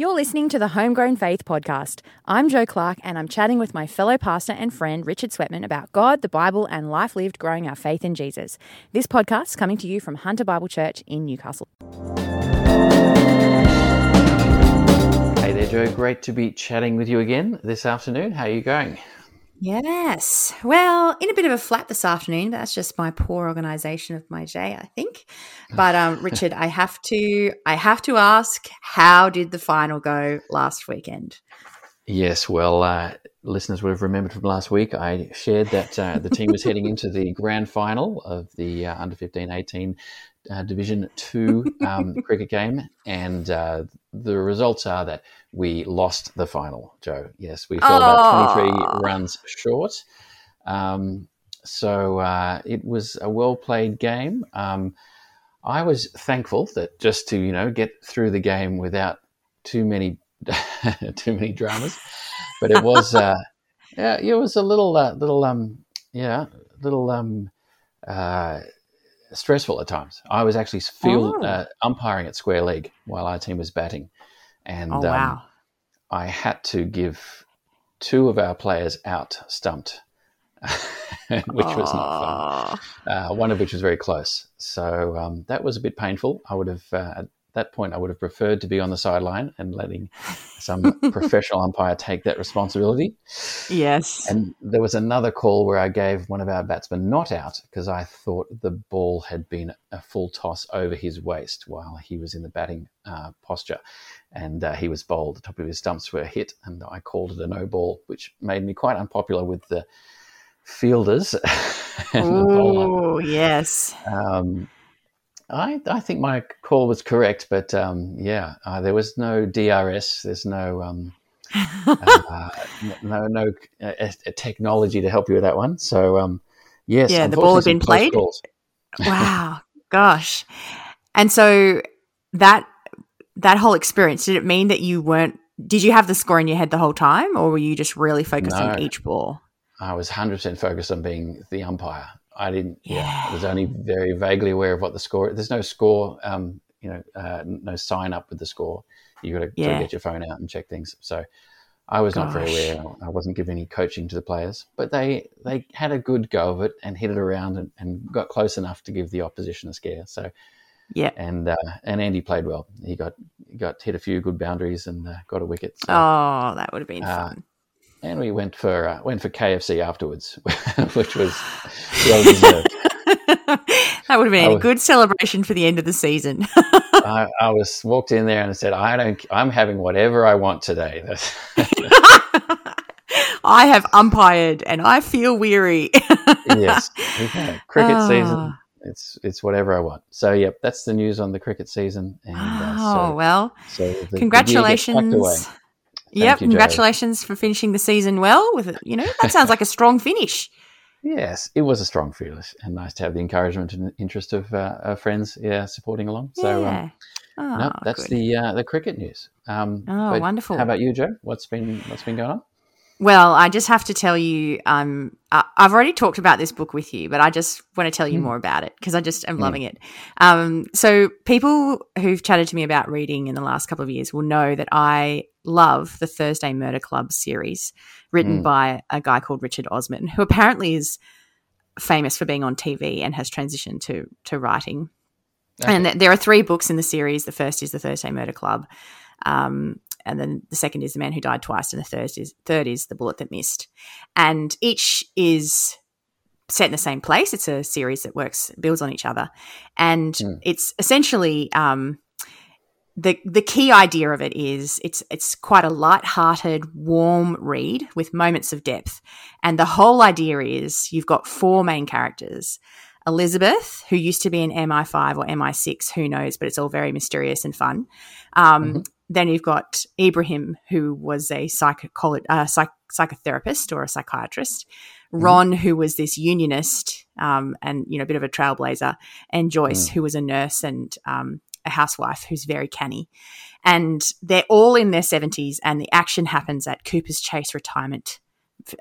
You're listening to the Homegrown Faith podcast. I'm Jo Clark, and I'm chatting with my fellow pastor and friend Richard Sweatman about God, the Bible, and life lived growing our faith in Jesus. This podcast is coming to you from Hunter Bible Church in Newcastle. Hey there, Jo. Great to be chatting with you again this afternoon. How are you going? Yes. Well, in a bit of a flat this afternoon, that's just my poor organisation of my day, I think. But um, Richard, I have to I have to ask, how did the final go last weekend? Yes, well, uh, listeners would have remembered from last week, I shared that uh, the team was heading into the grand final of the uh, under 15 18 uh, Division 2 um, cricket game. And uh, the results are that we lost the final, Jo. Yes, we fell about 23 runs short. Um, so uh, it was a well played game. Um, I was thankful that just to you know get through the game without too many too many dramas, but it was uh, yeah it was a little uh, little um yeah little um uh, stressful at times. I was actually field oh. uh, umpiring at square leg while our team was batting, and oh, wow. um, I had to give two of our players out stumped, which was not fun. Uh, one of which was very close. So um, that was a bit painful. I would have, uh, that point, I would have preferred to be on the sideline and letting some professional umpire take that responsibility. Yes. And there was another call where I gave one of our batsmen not out because I thought the ball had been a full toss over his waist while he was in the batting uh, posture and uh, he was bowled. The top of his stumps were hit, and I called it a no ball, which made me quite unpopular with the fielders. oh, yes. Um, I, I think my call was correct, but um, yeah, uh, there was no DRS. There's no um, uh, no no uh, technology to help you with that one. So um, yes, yeah, the ball had been played. wow, gosh, and so that that whole experience, did it mean that you weren't, did you have the score in your head the whole time or were you just really focused no, on each ball? I was 100% focused on being the umpire. I didn't, yeah. yeah. I was only very vaguely aware of what the score, there's no score, um, you know, uh, no sign up with the score. You got to yeah. get your phone out and check things. So I was Gosh. not very aware. I wasn't giving any coaching to the players, but they, they had a good go of it and hit it around and, and got close enough to give the opposition a scare. So yeah, and uh, and Andy played well. He got got hit a few good boundaries and uh, got a wicket. So, oh, that would have been uh, fun. And we went for uh, went for KFC afterwards, which was well deserved. that would have been was, a good celebration for the end of the season. I, I, was walked in there and I said, "I don't. I'm having whatever I want today." I have umpired and I feel weary. yes, cricket oh. season it's it's whatever I want. So yep, that's the news on the cricket season. And, uh, oh so, well, so the, congratulations. The yep, you, congratulations for finishing the season well with it. You know that sounds like a strong finish. Yes, it was a strong finish, and nice to have the encouragement and interest of uh, our friends, yeah, supporting along. So, um, yeah. Um, oh, no, that's good. the uh, the cricket news. Um, oh, wonderful! How about you, Jo? What's been what's been going on? Well, I just have to tell you, um, I've already talked about this book with you, but I just want to tell you mm. more about it because I just am mm. loving it. Um, so, people who've chatted to me about reading in the last couple of years will know that I love the Thursday Murder Club series, written mm. by a guy called Richard Osman, who apparently is famous for being on TV and has transitioned to to writing. Okay. And th- there are three books in the series. The first is the Thursday Murder Club. Um, and then the second is the man who died twice, and the third is third is the bullet that missed. And each is set in the same place. It's a series that works builds on each other, and mm. it's essentially um, the the key idea of it is it's it's quite a light-hearted, warm read with moments of depth, and the whole idea is you've got four main characters. Elizabeth, who used to be an MI5 or MI6, who knows, but it's all very mysterious and fun. Um, mm-hmm then you've got Ibrahim, who was a uh, psych- psychotherapist or a psychiatrist. Mm. Ron, who was this unionist um, and you know a bit of a trailblazer, and Joyce, mm. who was a nurse and um, a housewife who's very canny. And they're all in their seventies, and the action happens at Cooper's Chase Retirement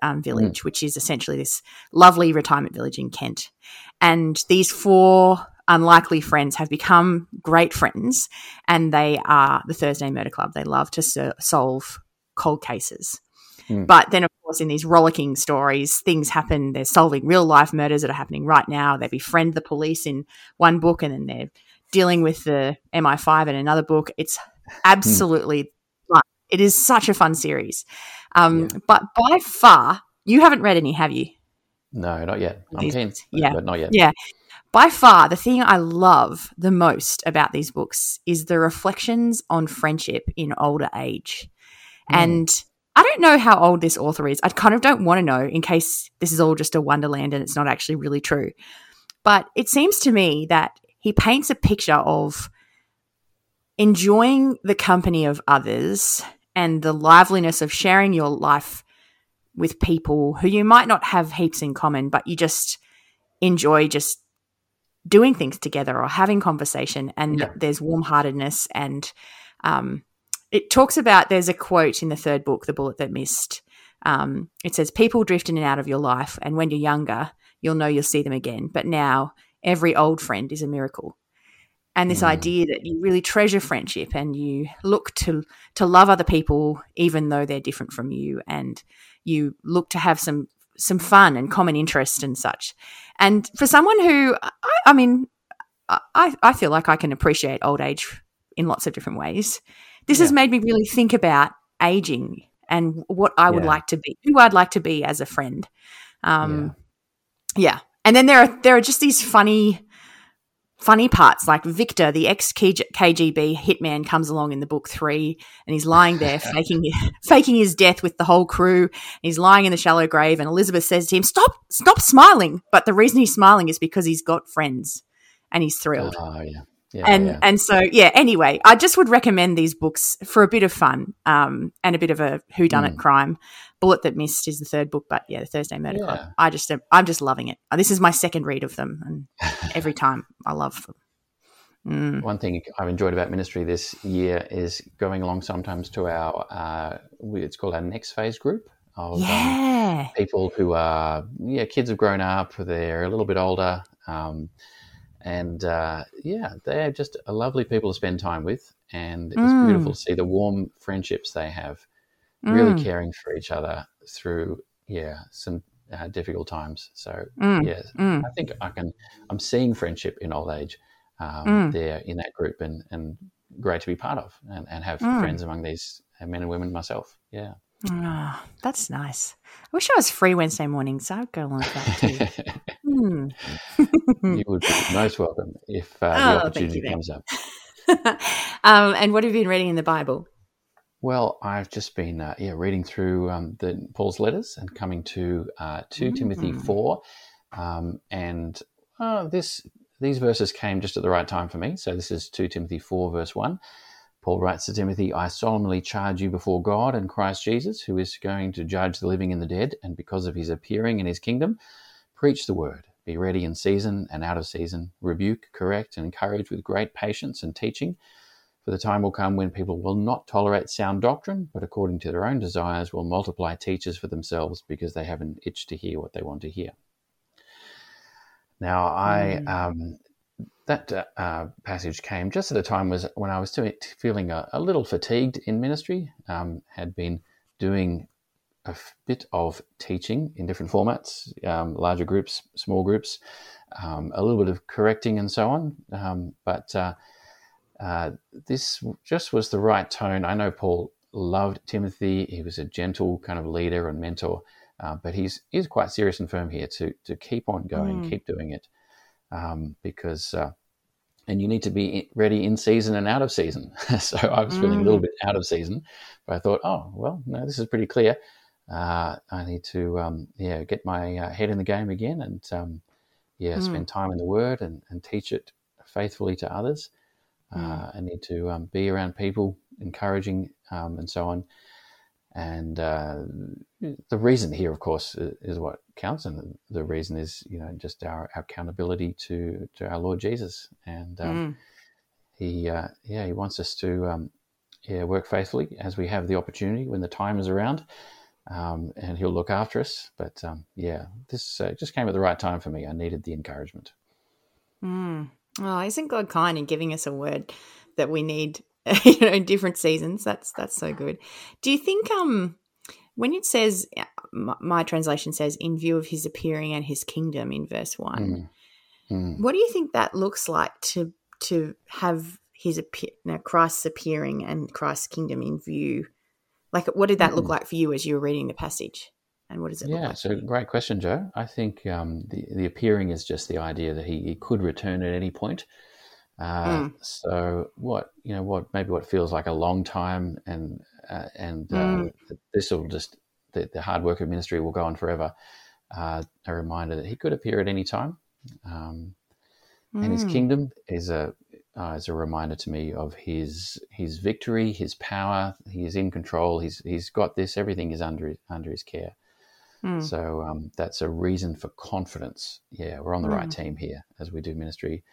um, Village, mm. which is essentially this lovely retirement village in Kent. And these four unlikely friends have become great friends, and they are the Thursday Murder Club. They love to so- solve cold cases. Mm. But then, of course, in these rollicking stories, things happen. They're solving real life murders that are happening right now. They befriend the police in one book, and then they're dealing with the MI5 in another book. It's hmm. absolutely mm. fun. It is such a fun series. Um, yeah. But by far, you haven't read any, have you? No, not yet. I'm keen, yeah, but not yet. Yeah. By far, the thing I love the most about these books is the reflections on friendship in older age. Mm. And I don't know how old this author is. I kind of don't want to know in case this is all just a wonderland and it's not actually really true. But it seems to me that he paints a picture of enjoying the company of others and the liveliness of sharing your life with people who you might not have heaps in common, but you just enjoy just doing things together or having conversation. And yeah. there's warm heartedness and um, it talks about there's a quote in the third book, The Bullet That Missed. Um, it says, People drift in and out of your life, and when you're younger, you'll know you'll see them again. But now, every old friend is a miracle. And this mm. idea that you really treasure friendship and you look to to love other people even though they're different from you, and you look to have some some fun and common interest and such. And for someone who, I, I mean, I, I feel like I can appreciate old age in lots of different ways this yeah. has made me really think about aging and what I would yeah. like to be, who I'd like to be as a friend. Um, yeah. yeah. And then there are there are just these funny funny parts like Victor, the ex KGB hitman, comes along in the book three, and he's lying there faking faking his death with the whole crew. He's lying in the shallow grave, and Elizabeth says to him, "Stop, stop smiling." But the reason he's smiling is because he's got friends, and he's thrilled. Oh yeah, yeah, and yeah. and so yeah. Anyway, I just would recommend these books for a bit of fun um, and a bit of a whodunit mm. crime. Bullet that missed is the third book, but yeah, the Thursday Murder yeah. Club. I just I'm just loving it. This is my second read of them, and every time I love them. Mm. One thing I've enjoyed about ministry this year is going along sometimes to our uh, it's called our next phase group of um, yeah. um, people who are yeah kids have grown up, they're a little bit older. Um, and uh, yeah, they're just a lovely people to spend time with, and it's mm. beautiful to see the warm friendships they have, mm. really caring for each other through yeah some uh, difficult times. So mm. yeah, mm. I think I can. I'm seeing friendship in old age um, mm. there in that group, and and great to be part of, and, and have mm. friends among these men and women myself. Yeah. Oh, that's nice. I wish I was free Wednesday mornings. So I'd go along with that too. mm. you would be most welcome if uh, the oh, opportunity comes up. um, and what have you been reading in the Bible? Well, I've just been uh, yeah reading through um, the Paul's letters and coming to uh, two mm. Timothy four, um, and uh, this these verses came just at the right time for me. So this is two Timothy four verse one. Paul writes to Timothy, I solemnly charge you before God and Christ Jesus, who is going to judge the living and the dead, and because of his appearing in his kingdom, preach the word. Be ready in season and out of season. Rebuke, correct, and encourage with great patience and teaching. For the time will come when people will not tolerate sound doctrine, but according to their own desires will multiply teachers for themselves because they have an itch to hear what they want to hear. Now, I mm. um, that uh, uh, passage came just at a time was when I was feeling a, a, little fatigued in ministry. Um, had been doing a bit of teaching in different formats, um, larger groups, small groups, um, a little bit of correcting and so on. Um, but uh, uh, this just was the right tone. I know Paul loved Timothy. He was a gentle kind of leader and mentor, uh, but he's he's quite serious and firm here to to keep on going, mm. keep doing it um, because uh, and you need to be ready in season and out of season. so I was feeling a little mm. bit out of season, but I thought, oh well, no, this is pretty clear. Uh, I need to um, yeah get my uh, head in the game again and um, yeah mm. spend time in the Word and, and teach it faithfully to others. Mm. Uh, I need to um, be around people, encouraging um, and so on. And uh, the reason here, of course, is what counts, and the reason is, you know, just our, our accountability to to our Lord Jesus, and um, mm. he, uh, yeah, he wants us to, um, yeah, work faithfully as we have the opportunity when the time is around, um, and He'll look after us. But um, yeah, this uh, just came at the right time for me. I needed the encouragement. Mm. Oh, isn't God kind in giving us a word that we need, you know, in different seasons? That's that's so good. Do you think um when it says my, my translation says in view of his appearing and his kingdom in verse 1. Mm. Mm. What do you think that looks like to to have his appear, you Christ's appearing and Christ's kingdom in view? Like, what did that look Mm. like for you as you were reading the passage? And what does it look Yeah, so great question, Jo. I think um, the the appearing is just the idea that he, he could return at any point. Uh, Mm. So what you know, what maybe what feels like a long time, and uh, and uh, Mm. this will just the, the hard work of ministry will go on forever. Uh, a reminder that he could appear at any time, um, and his Mm. kingdom is a uh, is a reminder to me of his his victory, his power. He is in control. He's he's got this. Everything is under under his care. Mm. So um, that's a reason for confidence. Yeah, we're on the right Mm. team here as we do ministry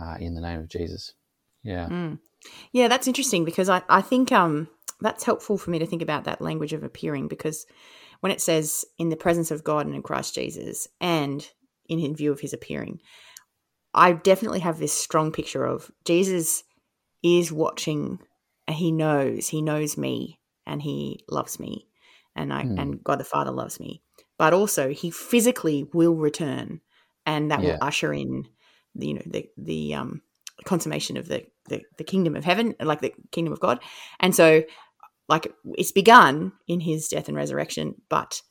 uh, in the name of Jesus. Yeah. Mm. Yeah, that's interesting because I, I think um, that's helpful for me to think about that language of appearing because when it says in the presence of God and in Christ Jesus and in, view of his appearing, I definitely have this strong picture of Jesus is watching and he knows, he knows me and he loves me and I Hmm. and God the Father loves me. But also he physically will return and that Yeah. will usher in the, you know the the um consummation of the, the the kingdom of heaven like the kingdom of god and so like it's begun in his death and resurrection but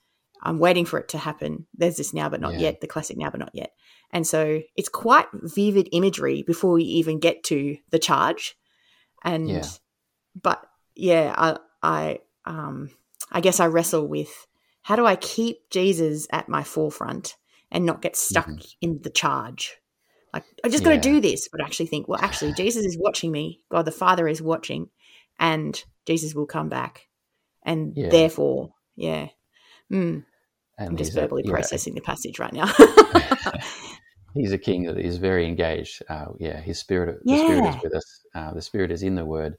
i'm waiting for it to happen there's this now but not Yeah. yet the classic now but not yet and so it's quite vivid imagery before we even get to the charge and Yeah. but yeah i i um i guess i wrestle with how do i keep jesus at my forefront and not get stuck Mhm. in the charge like I just got to Yeah. do this, but actually think, well, actually, Jesus is watching me. God the Father is watching, and Jesus will come back, and Yeah. therefore, yeah, mm, And I'm just a- verbally yeah, processing the passage right now. he's a king that is very engaged. Uh, yeah, his spirit, the spirit is with us. Uh, the spirit is in the word.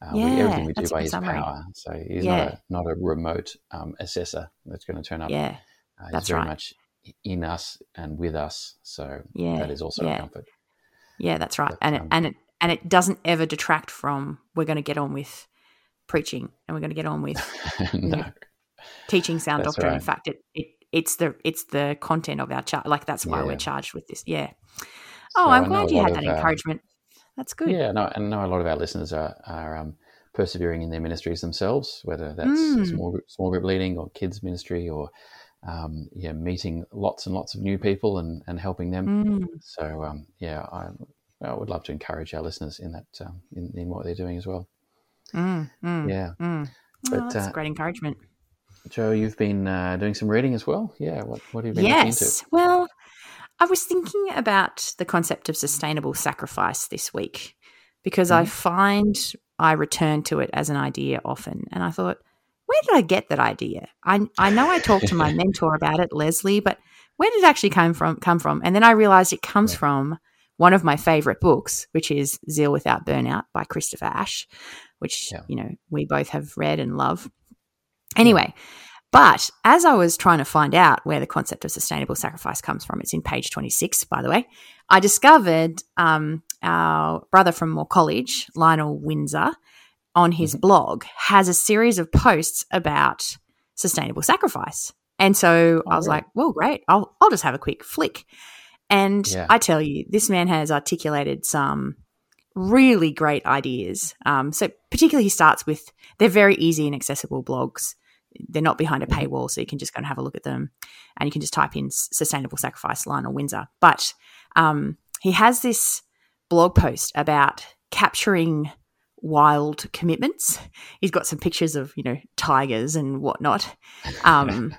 Uh, we, Yeah, everything we do by his summary. power. So he's Yeah. not a not a remote um, assessor that's going to turn up. yeah, Uh, he's that's very right. much in us and with us. So Yeah, that is also yeah. a comfort. yeah, that's right. But, and it, um, and it and it doesn't ever detract from we're going to get on with preaching, and we're going to get on with no. teaching sound That's doctrine. In fact, it, it it's the it's the content of our charge. Like that's why we're charged with this. Yeah. Oh, I I'm glad you had that uh, encouragement. That's good. Yeah, no, and I know a lot of our listeners are, are um, persevering in their ministries themselves, whether that's Mm. small group, small group leading or kids ministry or um, yeah, meeting lots and lots of new people and, and helping them. Mm. So um, yeah, I, I would love to encourage our listeners in that um, in, in what they're doing as well. Mm, mm, Yeah, mm. But, oh, that's uh, great encouragement. Jo, you've been uh, doing some reading as well. Yeah, what what have you been looking into? Yes. Well, I was thinking about the concept of sustainable sacrifice this week because I Mhm. find I return to it as an idea often. And I thought, where did I get that idea? I, I know I talked to my mentor about it, Leslie, but where did it actually come from? Come from? And then I realized it comes Yeah. from one of my favorite books, which is Zeal Without Burnout by Christopher Ash, which Yeah. you know we both have read and love. Anyway, but as I was trying to find out where the concept of sustainable sacrifice comes from, it's in page 26, by the way, I discovered um, our brother from Moore College, Lionel Windsor, on his blog has a series of posts about sustainable sacrifice. And so I Oh, was really? like, well, great. I'll, I'll just have a quick flick. And Yeah. I tell you, this man has articulated some really great ideas. Um, so, particularly, he starts with they're very easy and accessible blogs. They're not behind a Mhm. paywall, so you can just go and have a look at them. And you can just type in sustainable sacrifice Lionel Windsor. But um, he has this blog post about capturing wild commitments. He's got some pictures of, you know, tigers and whatnot. Um,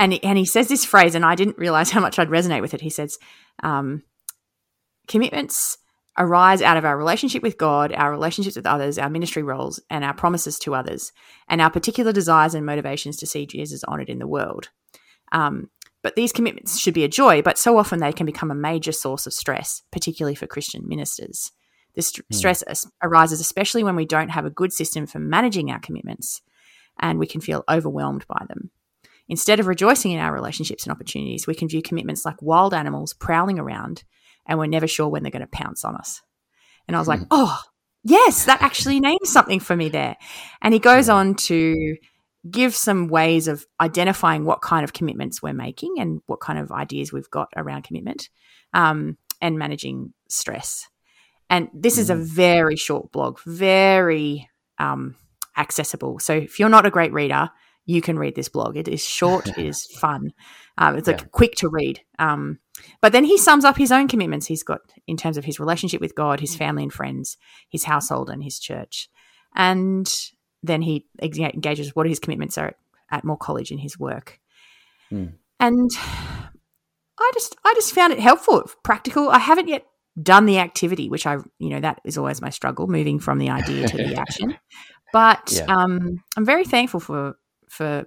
and, and he says this phrase, and I didn't realize how much I'd resonate with it. He says, um, commitments arise out of our relationship with God, our relationships with others, our ministry roles, and our promises to others, and our particular desires and motivations to see Jesus honored in the world. Um, but these commitments should be a joy, but so often they can become a major source of stress, particularly for Christian ministers. This st- Hmm. stress as- arises especially when we don't have a good system for managing our commitments and we can feel overwhelmed by them. Instead of rejoicing in our relationships and opportunities, we can view commitments like wild animals prowling around and we're never sure when they're going to pounce on us. And I was like, oh, yes, that actually names something for me there. And he goes on to give some ways of identifying what kind of commitments we're making and what kind of ideas we've got around commitment um, and managing stress. And this is a Mm. very short blog, very um, accessible. So if you're not a great reader, you can read this blog. It is short, it is fun, um, it's like quick to read. Um, but then he sums up his own commitments he's got in terms of his relationship with God, his family and friends, his household, and his church. And then he engages what his commitments are at Moore College in his work. Hmm. And I just I just found it helpful, practical. I haven't yet done the activity, which I you know that is always my struggle, moving from the idea to the action. But Yeah. um, I'm very thankful for for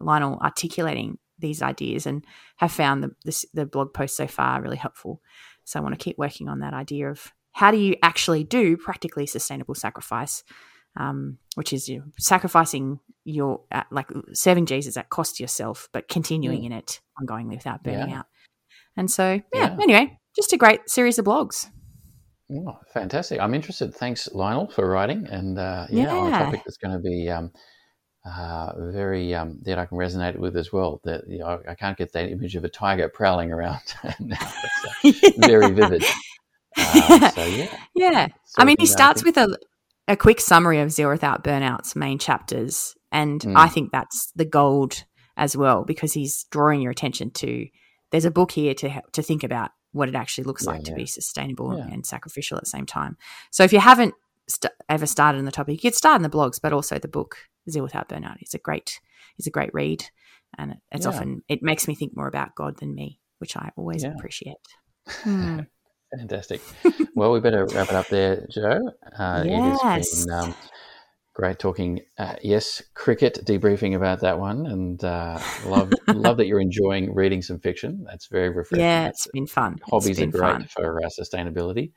Lionel articulating these ideas and have found the this, the blog post so far really helpful. So I want to keep working on that idea of how do you actually do practically sustainable sacrifice, um, which is you know, sacrificing your uh, like serving Jesus at cost to yourself, but continuing in it ongoingly without burning Yeah. out. And so yeah, Yeah. anyway, just a great series of blogs. Oh, fantastic. I'm interested. Thanks, Lionel, for writing. And uh, yeah, on a topic that's going to be um, uh, very, um, that I can resonate with as well. That you know, I can't get that image of a tiger prowling around now. Uh, very vivid. Uh, so yeah. Yeah. sort I mean, he starts with a, a quick summary of Zeal Without Burnout's main chapters. And Mm. I think that's the gold as well, because he's drawing your attention to there's a book here to, to think about what it actually looks Yeah, like to be sustainable Yeah. and sacrificial at the same time. So if you haven't st- ever started on the topic, you could start in the blogs, but also the book Zeal Without Burnout is a great is a great read, and it- it's Yeah. often it makes me think more about God than me, which I always Yeah. appreciate. Hmm. Fantastic. well, we better wrap it up there, Jo. Uh, It has Yes. been um, great talking. Uh, yes, cricket debriefing about that one, and uh, love love that you're enjoying reading some fiction. That's very refreshing. Yeah, That's- it's been fun. It's hobbies are been great fun. for uh, sustainability.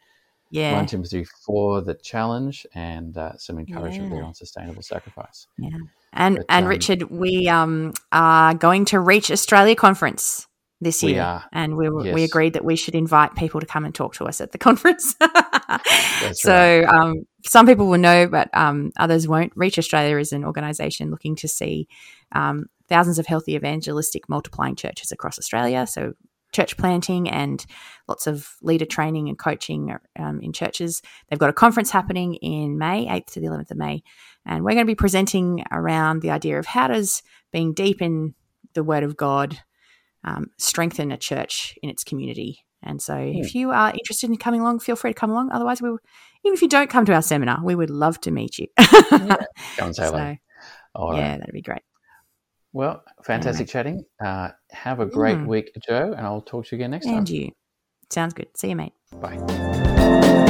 Yeah. One Timothy four, the challenge, and uh, some encouragement there Yeah. on sustainable sacrifice. Yeah. And But, and um, Richard, we um are going to reach Australia conference this We year, are. and we we agreed that we should invite people to come and talk to us at the conference. That's so right. um, some people will know, but um, others won't. Reach Australia is an organisation looking to see um, thousands of healthy evangelistic multiplying churches across Australia. So church planting and lots of leader training and coaching um, in churches. They've got a conference happening in May, 8th to the 11th of May. And we're going to be presenting around the idea of how does being deep in the Word of God um, strengthen a church in its community. And so, if you are interested in coming along, feel free to come along. Otherwise, we, even if you don't come to our seminar, we would love to meet you. Come and say hello. so, All right. yeah, that'd be great. Well, fantastic chatting. Uh, have a great Mm. week, Jo, and I'll talk to you again next And time. you. Sounds good. See you, mate. Bye.